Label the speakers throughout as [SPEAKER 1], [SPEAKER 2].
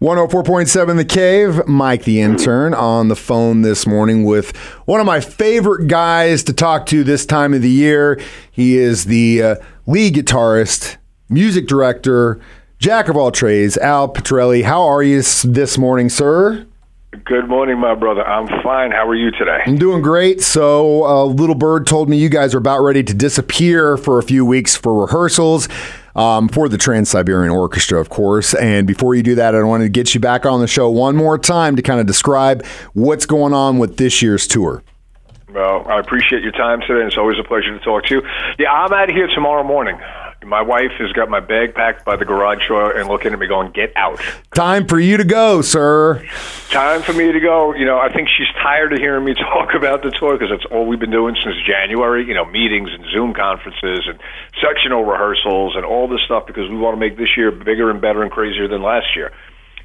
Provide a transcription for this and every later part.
[SPEAKER 1] 104.7 The Cave, Mike the intern on the phone this morning with one of my favorite guys to talk to this time of the year. He is the uh, lead guitarist, music director, jack of all trades, Al Pitrelli. How are you this morning, sir?
[SPEAKER 2] Good morning, my brother. I'm fine. How are you today?
[SPEAKER 1] I'm doing great. So, uh, Little Bird told me you guys are about ready to disappear for a few weeks for rehearsals um, for the Trans Siberian Orchestra, of course. And before you do that, I want to get you back on the show one more time to kind of describe what's going on with this year's tour.
[SPEAKER 2] Well, I appreciate your time today. It's always a pleasure to talk to you. Yeah, I'm out of here tomorrow morning. My wife has got my bag packed by the garage door and looking at me going, get out.
[SPEAKER 1] Time for you to go, sir.
[SPEAKER 2] Time for me to go. You know, I think she's tired of hearing me talk about the tour because that's all we've been doing since January, you know, meetings and Zoom conferences and sectional rehearsals and all this stuff because we want to make this year bigger and better and crazier than last year.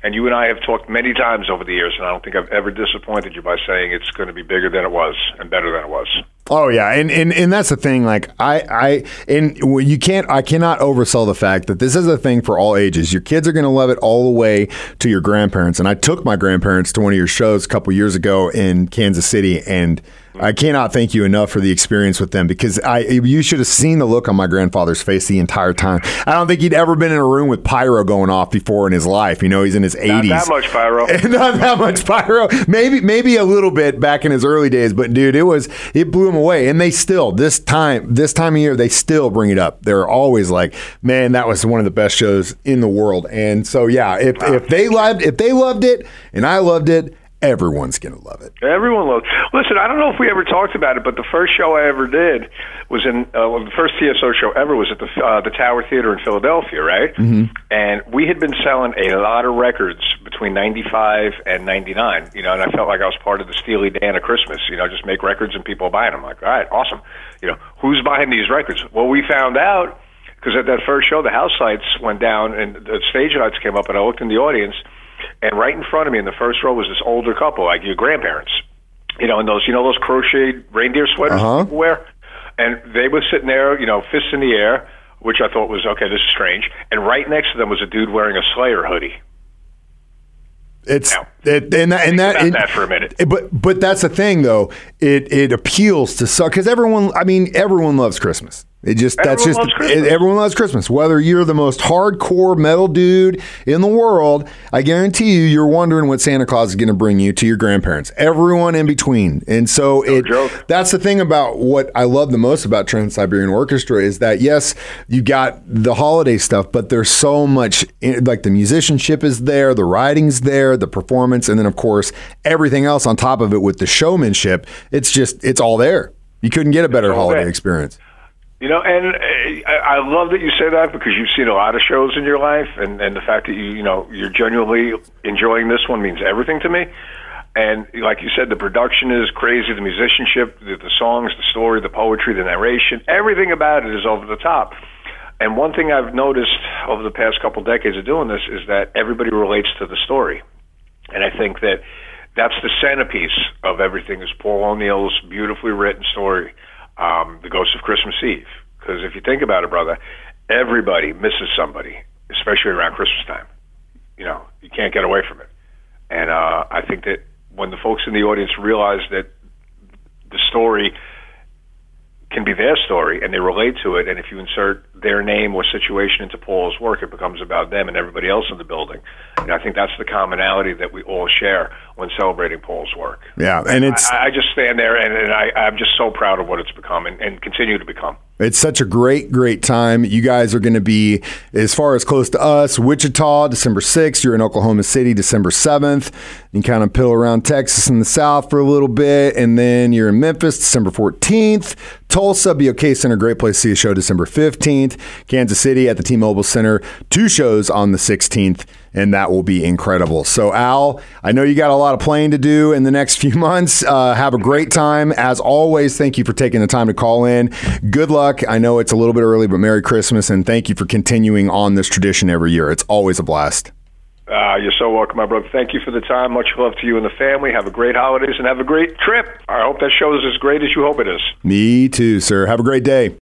[SPEAKER 2] And you and I have talked many times over the years, and I don't think I've ever disappointed you by saying it's going to be bigger than it was and better than it was.
[SPEAKER 1] Oh yeah, and, and and that's the thing. Like I I and you can't I cannot oversell the fact that this is a thing for all ages. Your kids are going to love it all the way to your grandparents. And I took my grandparents to one of your shows a couple years ago in Kansas City, and I cannot thank you enough for the experience with them because I you should have seen the look on my grandfather's face the entire time. I don't think he'd ever been in a room with pyro going off before in his life. You know, he's in his eighties.
[SPEAKER 2] Not that much pyro.
[SPEAKER 1] Not that much pyro. Maybe maybe a little bit back in his early days, but dude, it was it blew him away. And they still this time this time of year they still bring it up. They're always like, man, that was one of the best shows in the world. And so yeah, if if they loved if they loved it and I loved it everyone's going to love it.
[SPEAKER 2] Everyone loves. Listen, I don't know if we ever talked about it, but the first show I ever did was in uh, well, the first TSO show ever was at the uh, the Tower Theater in Philadelphia, right? Mm-hmm. And we had been selling a lot of records between '95 and '99, you know, and I felt like I was part of the Steely Dan of Christmas, you know, just make records and people buying them. I'm like, all right, awesome. You know, who's buying these records? Well, we found out because at that first show, the house lights went down and the stage lights came up, and I looked in the audience and right in front of me in the first row was this older couple, like your grandparents, you know, in those you know those crocheted reindeer sweaters uh-huh. people wear, and they were sitting there, you know, fists in the air, which I thought was okay, this is strange, and right next to them was a dude wearing a Slayer hoodie.
[SPEAKER 1] It's it, and that and that,
[SPEAKER 2] and, that for a minute.
[SPEAKER 1] Eh, but but that's the thing though. It it appeals to so because everyone. I mean, everyone loves Christmas. It just
[SPEAKER 2] everyone
[SPEAKER 1] that's just
[SPEAKER 2] loves
[SPEAKER 1] everyone loves Christmas. Whether you're the most hardcore metal dude in the world, I guarantee you, you're wondering what Santa Claus is going to bring you to your grandparents. Everyone in between, and so
[SPEAKER 2] no
[SPEAKER 1] it.
[SPEAKER 2] Joke.
[SPEAKER 1] That's the thing about what I love the most about Trans Siberian Orchestra is that yes, you got the holiday stuff, but there's so much eh, like the musicianship is there, the writing's there, the performance, and then of course everything else on top of it with the showmanship. It's just it's all there. You couldn't get a better holiday experience.
[SPEAKER 2] You know, and uh, I love that you say that because you've seen a lot of shows in your life, and and the fact that you you know you're genuinely enjoying this one means everything to me. And like you said, the production is crazy, the musicianship, the, the songs, the story, the poetry, the narration, everything about it is over the top. And one thing I've noticed over the past couple decades of doing this is that everybody relates to the story, and I think that that's the centerpiece of everything is Paul O'Neill's beautifully written story um, The Ghost of Christmas Eve. Because if you think about it, brother, everybody misses somebody, especially around Christmas time. You know, you can't get away from it. And uh, I think that when the folks in the audience realize that the story can be their story and they relate to it, and if you insert their name or situation into Paul's work, it becomes about them and everybody else in the building. And I think that's the commonality that we all share when celebrating Paul's work.
[SPEAKER 1] Yeah, and it's
[SPEAKER 2] I, I just stand there and, and I, I'm just so proud of what it's become and, and continue to become.
[SPEAKER 1] It's such a great, great time. You guys are going to be as far as close to us, Wichita, December 6th. You're in Oklahoma City, December 7th. You kind of pill around Texas in the South for a little bit. And then you're in Memphis, December 14th. Tulsa, BOK Center, great place to see a show, December 15th. Kansas City at the T Mobile Center, two shows on the 16th and that will be incredible. So, Al, I know you got a lot of playing to do in the next few months. Uh, have a great time. As always, thank you for taking the time to call in. Good luck. I know it's a little bit early, but Merry Christmas, and thank you for continuing on this tradition every year. It's always a blast.
[SPEAKER 2] Uh, you're so welcome, my brother. Thank you for the time. Much love to you and the family. Have a great holidays and have a great trip. I hope that show is as great as you hope it is.
[SPEAKER 1] Me too, sir. Have a great day.